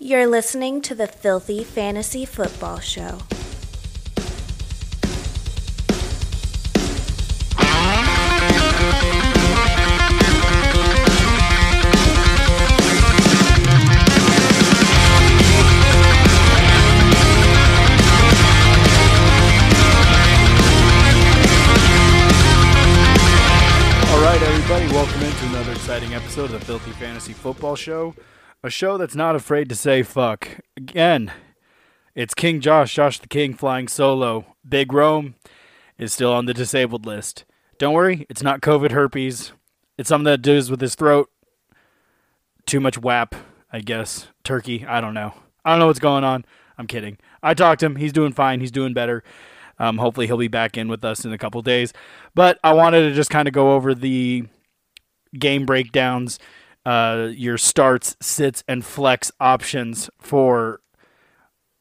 You're listening to the Filthy Fantasy Football Show. All right, everybody, welcome into another exciting episode of the Filthy Fantasy Football Show. A show that's not afraid to say fuck. Again, it's King Josh, Josh the King, flying solo. Big Rome is still on the disabled list. Don't worry, it's not COVID herpes. It's something that does with his throat. Too much WAP, I guess. Turkey, I don't know. I don't know what's going on. I'm kidding. I talked to him. He's doing fine. He's doing better. Um, hopefully, he'll be back in with us in a couple days. But I wanted to just kind of go over the game breakdowns, uh, your starts, sits, and flex options for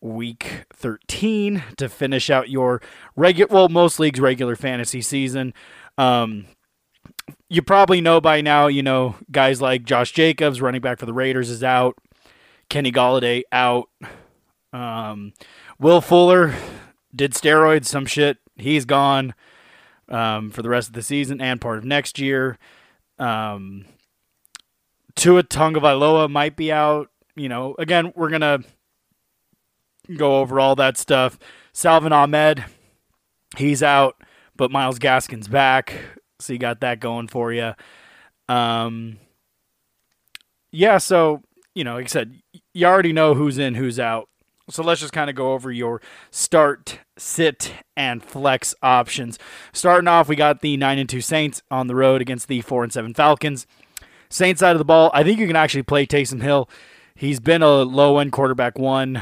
week 13 to finish out your regular, well, most leagues' regular fantasy season. Um, you probably know by now, you know, guys like Josh Jacobs, running back for the Raiders, is out. Kenny Golladay out. Um, Will Fuller did steroids, some shit. He's gone um, for the rest of the season and part of next year. Um, Tua Tagovailoa might be out. You know, again, we're gonna go over all that stuff. Salvon Ahmed, he's out, but Myles Gaskin's back, so you got that going for you. Um, yeah, so you know, like I said, you already know who's in, who's out. So let's just kind of go over your start, sit, and flex options. Starting off, we got the nine and two Saints on the road against the four and seven Falcons. Saints side of the ball, I think you can actually play Taysom Hill. He's been a low end quarterback one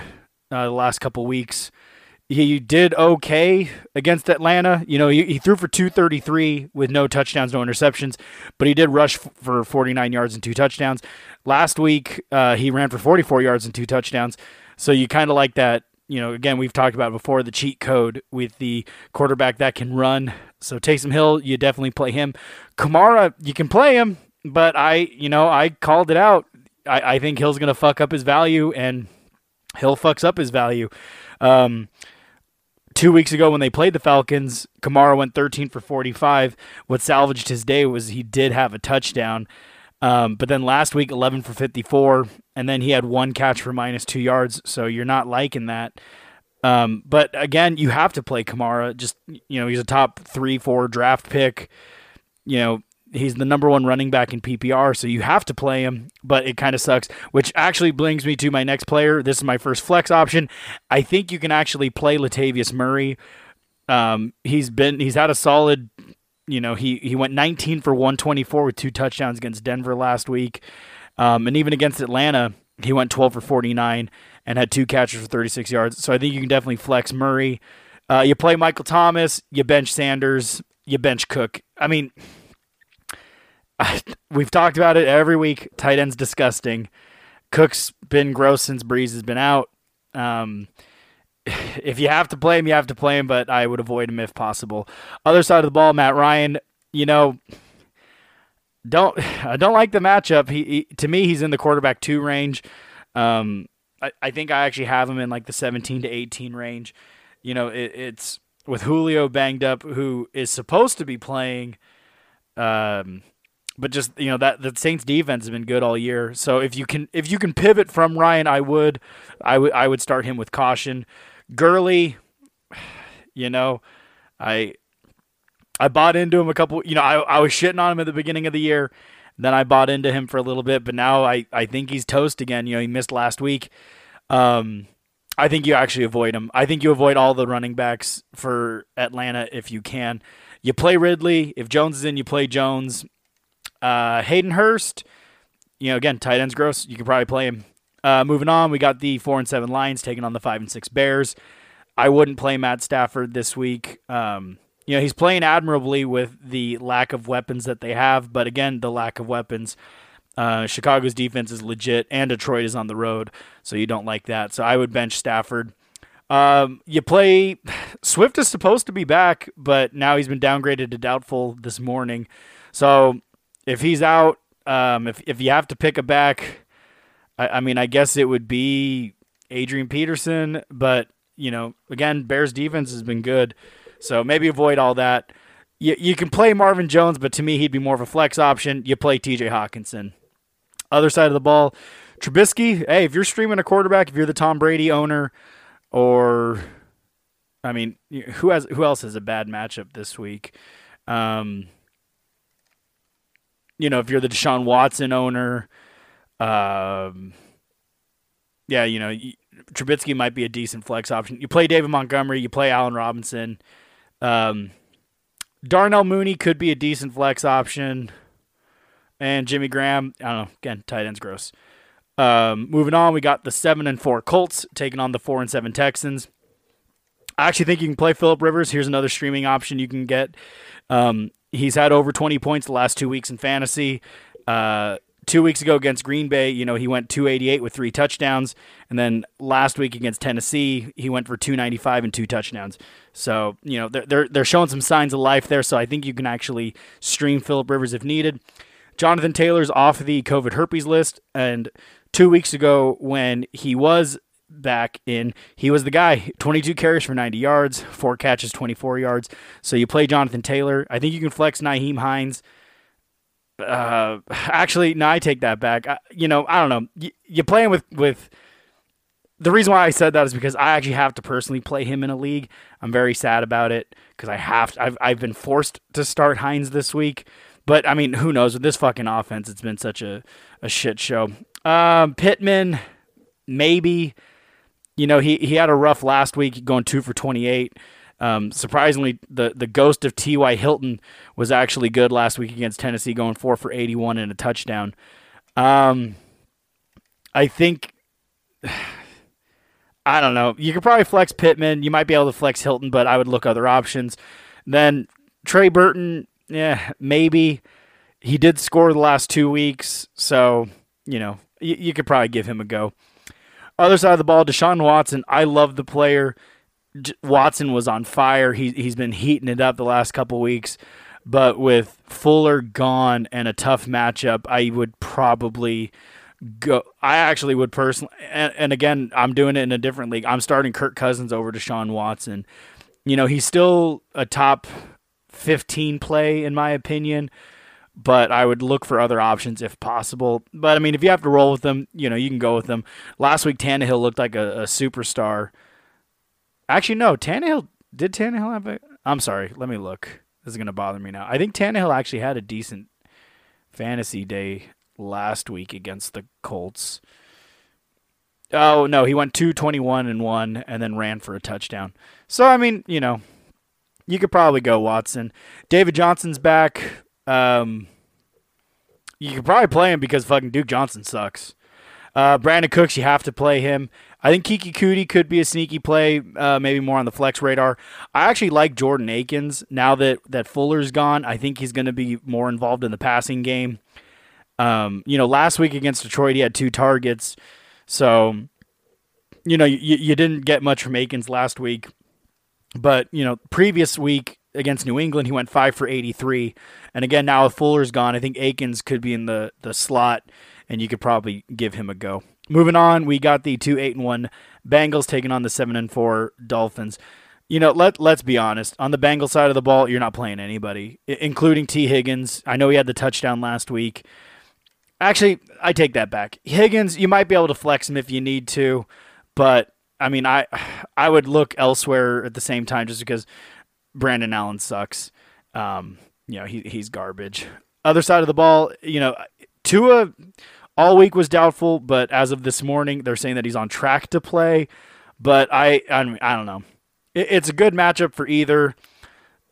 uh, the last couple weeks. He did okay against Atlanta. You know, he, he threw for 233 with no touchdowns, no interceptions, but he did rush f- for 49 yards and two touchdowns. Last week, uh, he ran for 44 yards and two touchdowns. So you kind of like that. You know, again, we've talked about before the cheat code with the quarterback that can run. So Taysom Hill, you definitely play him. Kamara, you can play him, but I, you know, I called it out. I, I think Hill's going to fuck up his value, and Hill fucks up his value. Um, two weeks ago when they played the Falcons, Kamara went 13 for 45. What salvaged his day was he did have a touchdown. Um, but then last week, 11 for 54, and then he had one catch for minus two yards. So you're not liking that. Um, but again, you have to play Kamara. Just you know, he's a top three, four draft pick. You know, he's the number one running back in PPR, so you have to play him. But it kind of sucks. Which actually brings me to my next player. This is my first flex option. I think you can actually play Latavius Murray. Um, he's been he's had a solid you know, he, he went 19 for 124 with two touchdowns against Denver last week. Um, and even against Atlanta, he went 12 for 49 and had two catches for 36 yards. So I think you can definitely flex Murray. Uh, you play Michael Thomas, you bench Sanders, you bench Cook. I mean, we've talked about it every week. Tight end's disgusting. Cook's been gross since Brees has been out. Um, if you have to play him, you have to play him, but I would avoid him if possible. Other side of the ball, Matt Ryan, you know, don't I don't like the matchup. He, he to me, he's in the quarterback two range. Um, I, I think I actually have him in like the 17 to 18 range. You know, it, it's with Julio banged up, who is supposed to be playing. Um, but just you know that the Saints defense has been good all year. So if you can if you can pivot from Ryan, I would I would I would start him with caution. Gurley, you know, I I bought into him a couple. You know, I I was shitting on him at the beginning of the year. Then I bought into him for a little bit, but now I I think he's toast again. You know, he missed last week. Um, I think you actually avoid him. I think you avoid all the running backs for Atlanta if you can. You play Ridley. If Jones is in, you play Jones. Uh, Hayden Hurst, you know, again, tight ends gross. You could probably play him. Uh, moving on, we got the four and seven Lions taking on the five and six Bears. I wouldn't play Matt Stafford this week. Um, you know, he's playing admirably with the lack of weapons that they have, but again, the lack of weapons. Uh, Chicago's defense is legit, and Detroit is on the road, so you don't like that. So I would bench Stafford. Um, you play Swift is supposed to be back, but now he's been downgraded to doubtful this morning. So if he's out, um, if if you have to pick a back, I, I mean, I guess it would be Adrian Peterson, but you know, again, Bears defense has been good, so maybe avoid all that. You, you can play Marvin Jones, but to me, he'd be more of a flex option. You play T.J. Hockenson. Other side of the ball, Trubisky. Hey, if you're streaming a quarterback, if you're the Tom Brady owner, or I mean, who has who else has a bad matchup this week? Um, you know, if you're the Deshaun Watson owner, um, yeah, you know, Trubisky might be a decent flex option. You play David Montgomery, you play Allen Robinson. Um, Darnell Mooney could be a decent flex option. And Jimmy Graham, I don't know, again, tight end's gross. Um, moving on, we got the seven and four Colts taking on the four and seven Texans. I actually think you can play Philip Rivers. Here's another streaming option you can get. Um, he's had over 20 points the last two weeks in fantasy. Uh, two weeks ago against Green Bay, you know, he went 288 with three touchdowns. And then last week against Tennessee, he went for 295 and two touchdowns. So, you know, they're, they're, they're showing some signs of life there. So I think you can actually stream Philip Rivers if needed. Jonathan Taylor's off the COVID herpes list. And two weeks ago, when he was back in, he was the guy 22 carries for 90 yards, four catches, 24 yards. So you play Jonathan Taylor. I think you can flex Nyheim Hines. Uh, actually, no, I take that back. I, you know, I don't know. You, you play him with, with the reason why I said that is because I actually have to personally play him in a league. I'm very sad about it because I have to, I've I've been forced to start Hines this week. But I mean, who knows with this fucking offense? It's been such a, a shit show. Um, Pittman, maybe. You know, he he had a rough last week, going two for twenty eight. Um, surprisingly, the the ghost of T.Y. Hilton was actually good last week against Tennessee, going four for eighty one and a touchdown. Um, I think. I don't know. You could probably flex Pittman. You might be able to flex Hilton, but I would look other options. Then Trey Burton, yeah, maybe. He did score the last two weeks, so you know you, you could probably give him a go. Other side of the ball, Deshaun Watson. I love the player. J- Watson was on fire. He he's been heating it up the last couple weeks, but with Fuller gone and a tough matchup, I would probably go. I actually would personally, and, and again, I'm doing it in a different league. I'm starting Kirk Cousins over Deshaun Watson. You know, he's still a top 15 play, in my opinion. But I would look for other options if possible. But I mean, if you have to roll with them, you know, you can go with them. Last week, Tannehill looked like a, a superstar. Actually, no, Tannehill did Tannehill have a. I'm sorry, let me look. This is gonna bother me now. I think Tannehill actually had a decent fantasy day last week against the Colts. Oh no, he went two twenty one and one, and then ran for a touchdown. So I mean, you know, you could probably go Watson. David Johnson's back. Um, you could probably play him because fucking Duke Johnson sucks. Uh, Brandin Cooks, you have to play him. I think Keke Coutee could be a sneaky play, uh, maybe more on the flex radar. I actually like Jordan Akins now that that Fuller's gone. I think he's going to be more involved in the passing game. Um, you know, last week against Detroit, he had two targets, so you know you, you didn't get much from Akins last week. But you know, previous week against New England, he went five for eighty-three, and again now with Fuller's gone, I think Akins could be in the the slot, and you could probably give him a go. Moving on, we got the two eight and one Bengals taking on the seven and four Dolphins. You know, let let's be honest. On the Bengal side of the ball, you're not playing anybody, including Tee Higgins. I know he had the touchdown last week. Actually, I take that back. Higgins, you might be able to flex him if you need to, but I mean, I I would look elsewhere at the same time just because Brandon Allen sucks. Um, you know, he he's garbage. Other side of the ball, you know, Tua all week was doubtful, but as of this morning, they're saying that he's on track to play. But I I, I don't know. It, it's a good matchup for either.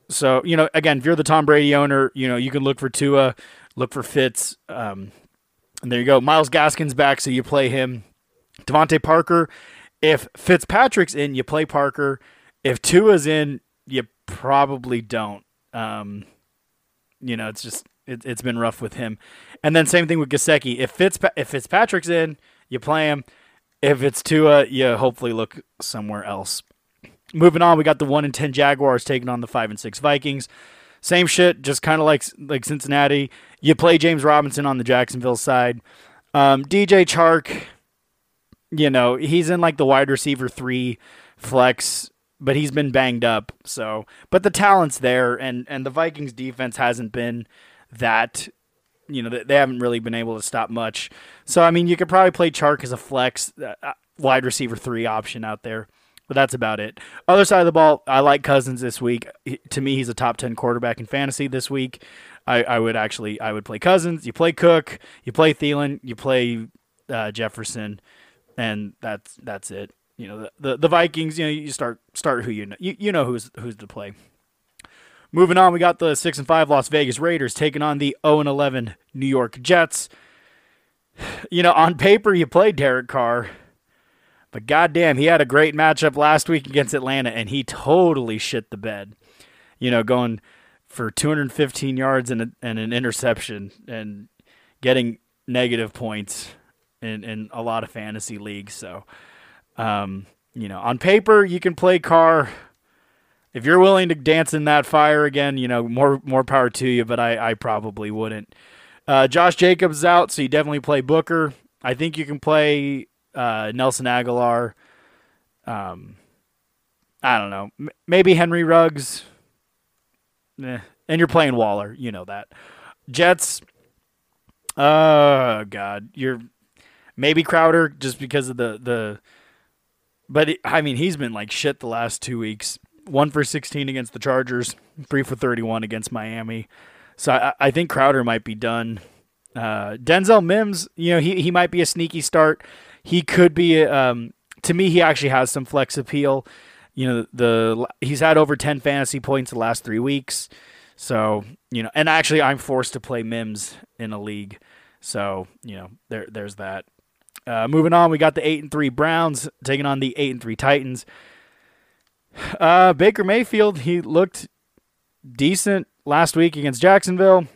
So you know, again, if you're the Tom Brady owner, you know you can look for Tua, look for Fitz. Um, and there you go. Myles Gaskin's back, so you play him. DeVante Parker. If Fitzpatrick's in, you play Parker. If Tua's in, you probably don't. Um, you know, it's just it, has been rough with him. And then same thing with Gesicki. If Fitz if Fitzpatrick's in, you play him. If it's Tua, you hopefully look somewhere else. Moving on, we got the one and ten Jaguars taking on the five and six Vikings. Same shit, just kind of like like Cincinnati. You play James Robinson on the Jacksonville side. Um, DJ Chark, you know, he's in like the wide receiver three flex, but he's been banged up. So, but the talent's there, and and the Vikings defense hasn't been that. You know, they haven't really been able to stop much. So, I mean, you could probably play Chark as a flex uh, uh, wide receiver three option out there, but that's about it. Other side of the ball, I like Cousins this week. He, to me, he's a top ten quarterback in fantasy this week. I, I would actually I would play Cousins. You play Cook, you play Thielen, you play uh, Jefferson, and that's that's it. You know the, the, the Vikings. You know you start start who you know you, you know who's who's to play. Moving on, we got the six and five Las Vegas Raiders taking on the zero and eleven New York Jets. You know, on paper you play Derek Carr, but goddamn, he had a great matchup last week against Atlanta, and he totally shit the bed. You know, going for 215 yards and, a, and an interception and getting negative points in, in a lot of fantasy leagues. So, um, you know, on paper you can play Carr. If you're willing to dance in that fire again, you know, more more power to you. But I, I probably wouldn't. Uh, Josh Jacobs is out, so you definitely play Booker. I think you can play uh, Nelson Agholor. Um, I don't know. M- maybe Henry Ruggs. Eh. And you're playing Waller, you know that. Jets. Oh God, you're maybe Crowder just because of the the. But it, I mean, he's been like shit the last two weeks. One for 16 against the Chargers, three for 31 against Miami. So I, I think Crowder might be done. Uh, Denzel Mims, you know, he he might be a sneaky start. He could be. Um, to me, he actually has some flex appeal. You know, the he's had over 10 fantasy points the last three weeks. So you know, and actually, I'm forced to play Mims in a league. So you know, there there's that. Uh, moving on, we got the eight and three Browns taking on the eight and three Titans. Uh, Baker Mayfield, he looked decent last week against Jacksonville.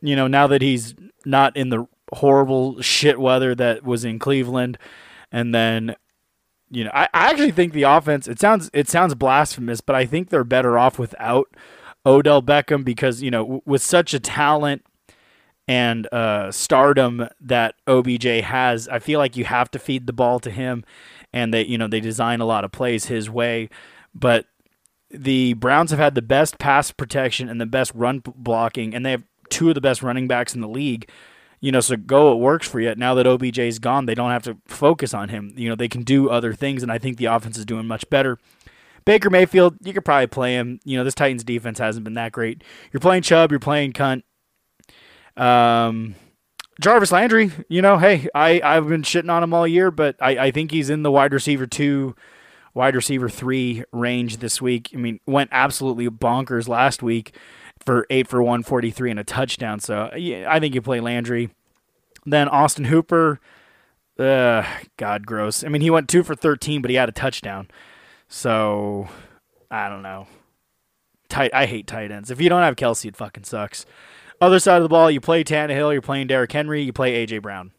You know, now that he's not in the horrible shit weather that was in Cleveland, and then, you know, I, I actually think the offense. It sounds it sounds blasphemous, but I think they're better off without Odell Beckham because you know with such a talent and uh, stardom that OBJ has, I feel like you have to feed the ball to him, and they you know they design a lot of plays his way, but the Browns have had the best pass protection and the best run blocking, and they have two of the best running backs in the league. You know, so go, it works for you. Now that OBJ's gone, they don't have to focus on him. You know, they can do other things, and I think the offense is doing much better. Baker Mayfield, you could probably play him. You know, this Titans defense hasn't been that great. You're playing Chubb, you're playing Hunt. Um, Jarvis Landry, you know, hey, I, I've been shitting on him all year, but I, I think he's in the wide receiver two, wide receiver three range this week. I mean, went absolutely bonkers last week for eight for 143 and a touchdown. So yeah, I think you play Landry. Then Austin Hooper, uh, God, gross. I mean, he went two for 13, but he had a touchdown. So I don't know. Tight. I hate tight ends. If you don't have Kelce, it fucking sucks. Other side of the ball, you play Tannehill, you're playing Derrick Henry, you play AJ Brown.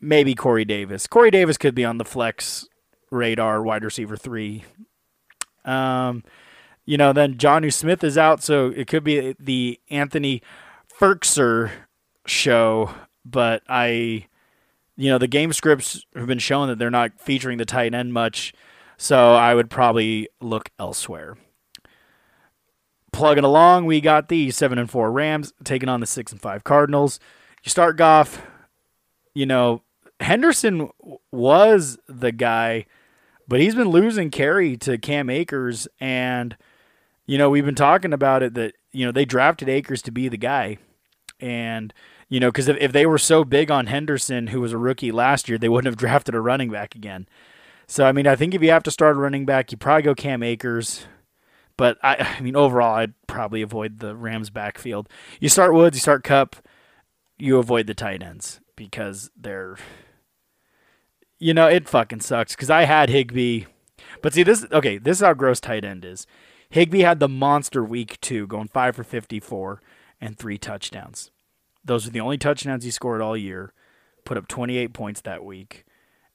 Maybe Corey Davis. Corey Davis could be on the flex radar, wide receiver three. Um, you know, then Jonnu Smith is out, so it could be the Anthony Firkser show. But I, you know, the game scripts have been showing that they're not featuring the tight end much, so I would probably look elsewhere. Plugging along, we got the seven and four Rams taking on the six and five Cardinals. You start Goff, you know, Henderson was the guy, but he's been losing carry to Cam Akers, and you know we've been talking about it that you know they drafted Akers to be the guy, and you know because if, if they were so big on Henderson, who was a rookie last year, they wouldn't have drafted a running back again. So I mean, I think if you have to start a running back, you probably go Cam Akers. But I, I mean, overall, I'd probably avoid the Rams' backfield. You start Woods, you start Kupp, you avoid the tight ends because they're, you know, it fucking sucks. Because I had Higbee, but see this. Okay, this is how gross tight end is. Higbee had the monster week two, going five for fifty-four and three touchdowns. Those are the only touchdowns he scored all year. Put up twenty-eight points that week,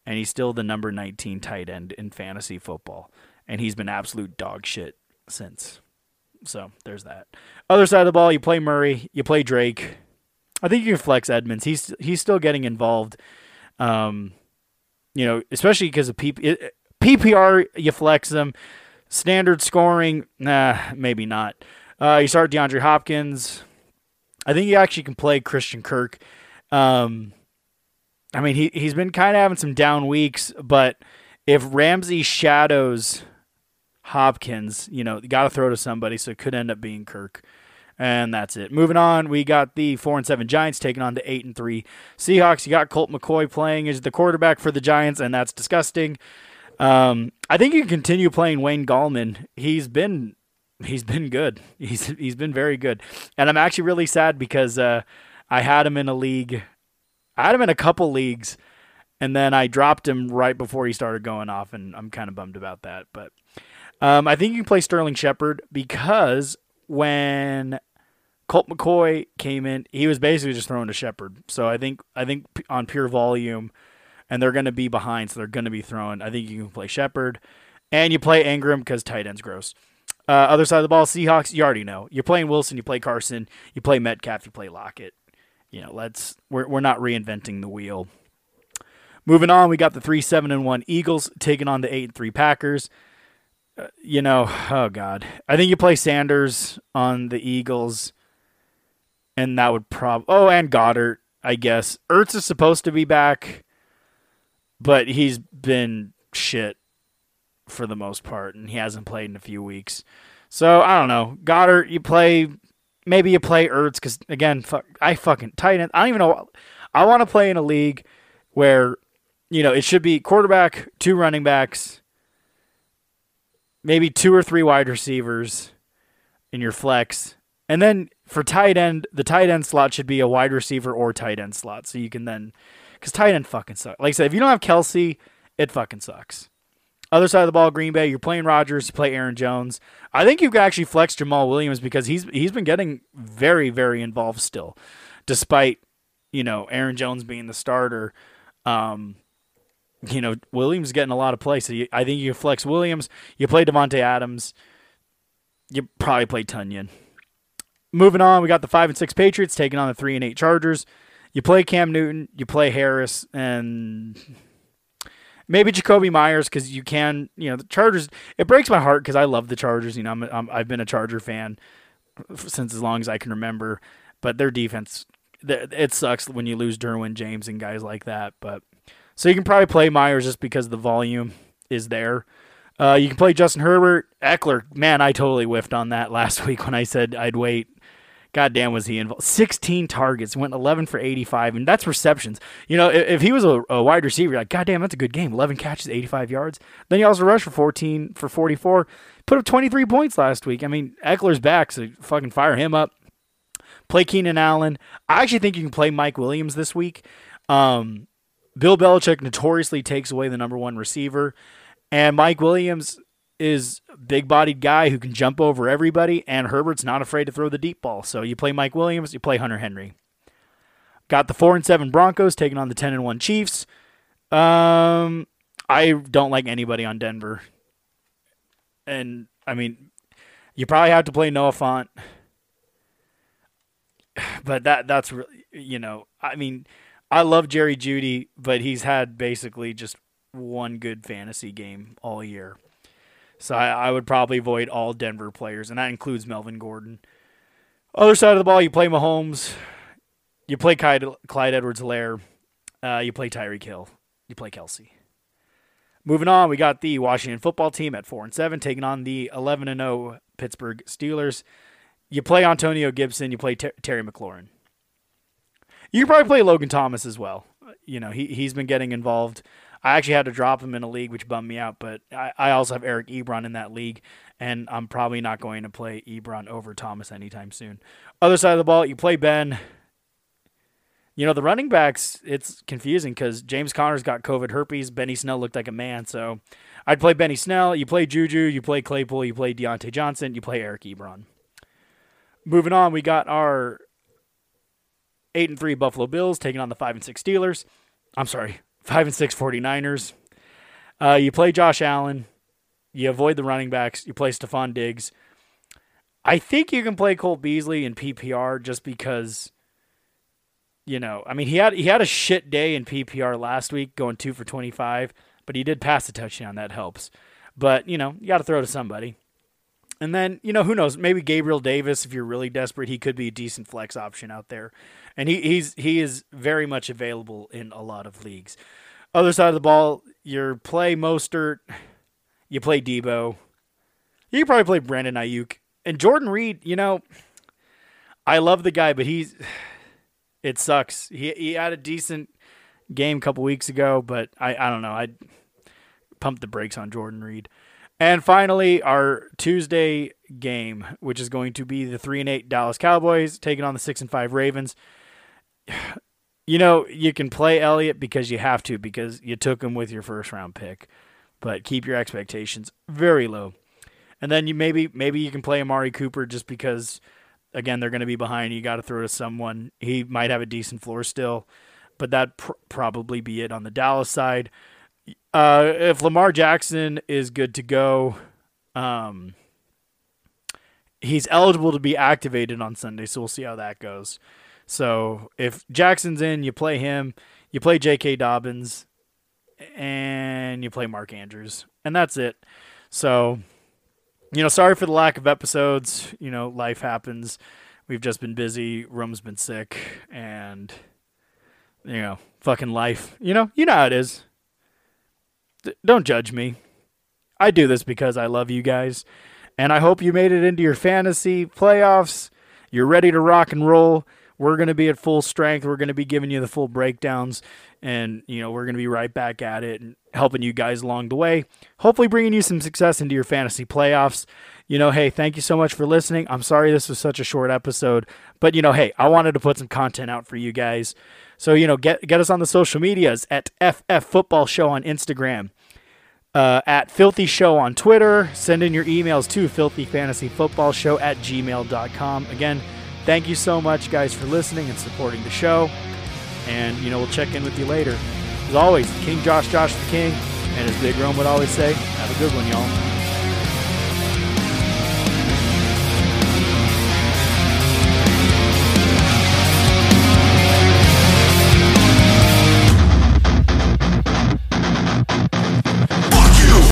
and he's still the number nineteen tight end in fantasy football. And he's been absolute dog shit since. So there's that. Other side of the ball, you play Murray, you play Drake. I think you can flex Edmonds. He's he's still getting involved. Um, you know, especially because of PP, PPR, you flex them. Standard scoring, nah, maybe not. Uh, you start DeAndre Hopkins. I think you actually can play Christian Kirk. Um, I mean, he he's been kind of having some down weeks, but if Ramsey shadows Hopkins, you know, got to throw to somebody, so it could end up being Kirk. And that's it. Moving on, we got the four and seven Giants taking on the eight and three Seahawks. You got Colt McCoy playing as the quarterback for the Giants, and that's disgusting. Um, I think you can continue playing Wayne Gallman. He's been he's been good. He's he's been very good, and I'm actually really sad because uh, I had him in a league. I had him in a couple leagues, and then I dropped him right before he started going off, and I'm kind of bummed about that. But um, I think you can play Sterling Shepard because when Colt McCoy came in, he was basically just throwing to Shepard. So I think I think on pure volume and they're going to be behind, so they're going to be throwing. I think you can play Shepard, and you play Ingram because tight end's gross. Uh, other side of the ball, Seahawks. You already know. You're playing Wilson. You play Carson. You play Metcalf. You play Lockett. You know, let's. We're we're not reinventing the wheel. Moving on, we got the three seven and one Eagles taking on the eight and three Packers. Uh, you know, oh god, I think you play Sanders on the Eagles, and that would prob. Oh, and Goedert, I guess. Ertz is supposed to be back but he's been shit for the most part, and he hasn't played in a few weeks. So I don't know. Goedert, you play. Maybe you play Ertz because again, fuck, I fucking tight end. I don't even know. I want to play in a league where you know it should be quarterback, two running backs, maybe two or three wide receivers in your flex, and then for tight end, the tight end slot should be a wide receiver or tight end slot, so you can then because tight end fucking sucks. Like I said, if you don't have Kelce, it fucking sucks. Other side of the ball, Green Bay, you're playing Rodgers, you play Aaron Jones. I think you could actually flex Jamaal Williams because he's he's been getting very, very involved still, despite, you know, Aaron Jones being the starter. Um, you know, Williams getting a lot of play. So you, I think you flex Williams. You play Davante Adams. You probably play Tonyan. Moving on, we got the five and six Patriots taking on the three and eight Chargers you play Cam Newton, you play Harris, and maybe Jakobi Meyers because you can. You know, the Chargers. It breaks my heart because I love the Chargers. You know, I'm, I'm I've been a Charger fan since as long as I can remember. But their defense, it sucks when you lose Derwin James and guys like that. But so you can probably play Meyers just because the volume is there. Uh, you can play Justin Herbert, Ekeler, Man, I totally whiffed on that last week when I said I'd wait God damn, was he involved? 16 targets, went 11 for 85, and that's receptions. You know, if, if he was a, a, wide receiver, like, God damn, that's a good game. 11 catches, 85 yards. Then he also rushed for 14 for 44, put up 23 points last week. I mean, Ekeler's back, so fucking fire him up. Play Keenan Allen. I actually think you can play Mike Williams this week. Um, Bill Belichick notoriously takes away the number one receiver, and Mike Williams is big bodied guy who can jump over everybody, and Herbert's not afraid to throw the deep ball. So you play Mike Williams, you play Hunter Henry. Got the four and seven Broncos taking on the ten and one Chiefs. Um, I don't like anybody on Denver, and I mean, you probably have to play Noah Fant, but that that's really you know, I mean, I love Jerry Jeudy, but he's had basically just one good fantasy game all year. So I, I would probably avoid all Denver players, and that includes Melvin Gordon. Other side of the ball, you play Mahomes, you play Clyde, Clyde Edwards Lair, uh, you play Tyreek Hill, you play Kelce. Moving on, we got the Washington football team at four and seven, taking on the eleven and zero oh Pittsburgh Steelers. You play Antonio Gibson, you play Ter- Terry McLaurin. You can probably play Logan Thomas as well. You know, he he's been getting involved. I actually had to drop him in a league, which bummed me out. But I, I also have Eric Ebron in that league, and I'm probably not going to play Ebron over Thomas anytime soon. Other side of the ball, you play Ben. You know the running backs. It's confusing because James Conner's got COVID herpes. Benny Snell looked like a man, so I'd play Benny Snell. You play Juju. You play Claypool. You play Diontae Johnson. You play Eric Ebron. Moving on, we got our eight and three Buffalo Bills taking on the five and six Steelers. I'm sorry, five and six 49ers. Uh, you play Josh Allen. You avoid the running backs. You play Stefon Diggs. I think you can play Cole Beasley in PPR just because you know, I mean, he had he had a shit day in PPR last week, going two for twenty five, but he did pass a touchdown. That helps. But you know, you got to throw to somebody. And then you know who knows? Maybe Gabriel Davis, if you're really desperate, he could be a decent flex option out there. And he he's he is very much available in a lot of leagues. Other side of the ball, you play Mostert, you play Deebo, you can probably play Brandon Aiyuk and Jordan Reed. You know, I love the guy, but he's it sucks. He he had a decent game a couple weeks ago, but I I don't know. I pumped the brakes on Jordan Reed. And finally, our Tuesday game, which is going to be the three and eight Dallas Cowboys taking on the six and five Ravens. You know, you can play Elliott because you have to because you took him with your first round pick, but keep your expectations very low. And then you maybe maybe you can play Amari Cooper just because again they're going to be behind. You got to throw to someone. He might have a decent floor still, but that pr- probably be it on the Dallas side. Uh, if Lamar Jackson is good to go, um, he's eligible to be activated on Sunday, so we'll see how that goes. So if Jackson's in, you play him, you play J.K. Dobbins, and you play Mark Andrews, and that's it. So, you know, sorry for the lack of episodes. You know, life happens. We've just been busy. Rum's been sick, and you know, fucking life. You know, you know how it is. Don't judge me. I do this because I love you guys, and I hope you made it into your fantasy playoffs. You're ready to rock and roll. We're going to be at full strength. We're going to be giving you the full breakdowns, and you know we're going to be right back at it and helping you guys along the way. Hopefully, bringing you some success into your fantasy playoffs. You know, hey, thank you so much for listening. I'm sorry this was such a short episode, but you know, hey, I wanted to put some content out for you guys. So you know, get get us on the social medias at FF Football Show on Instagram. Uh, at Filthy Show on Twitter. Send in your emails to filthyfantasyfootballshow at gmail.com. Again, thank you so much, guys, for listening and supporting the show. And, you know, we'll check in with you later. As always, King Josh, Josh the King, and as Big Rome would always say, have a good one, y'all.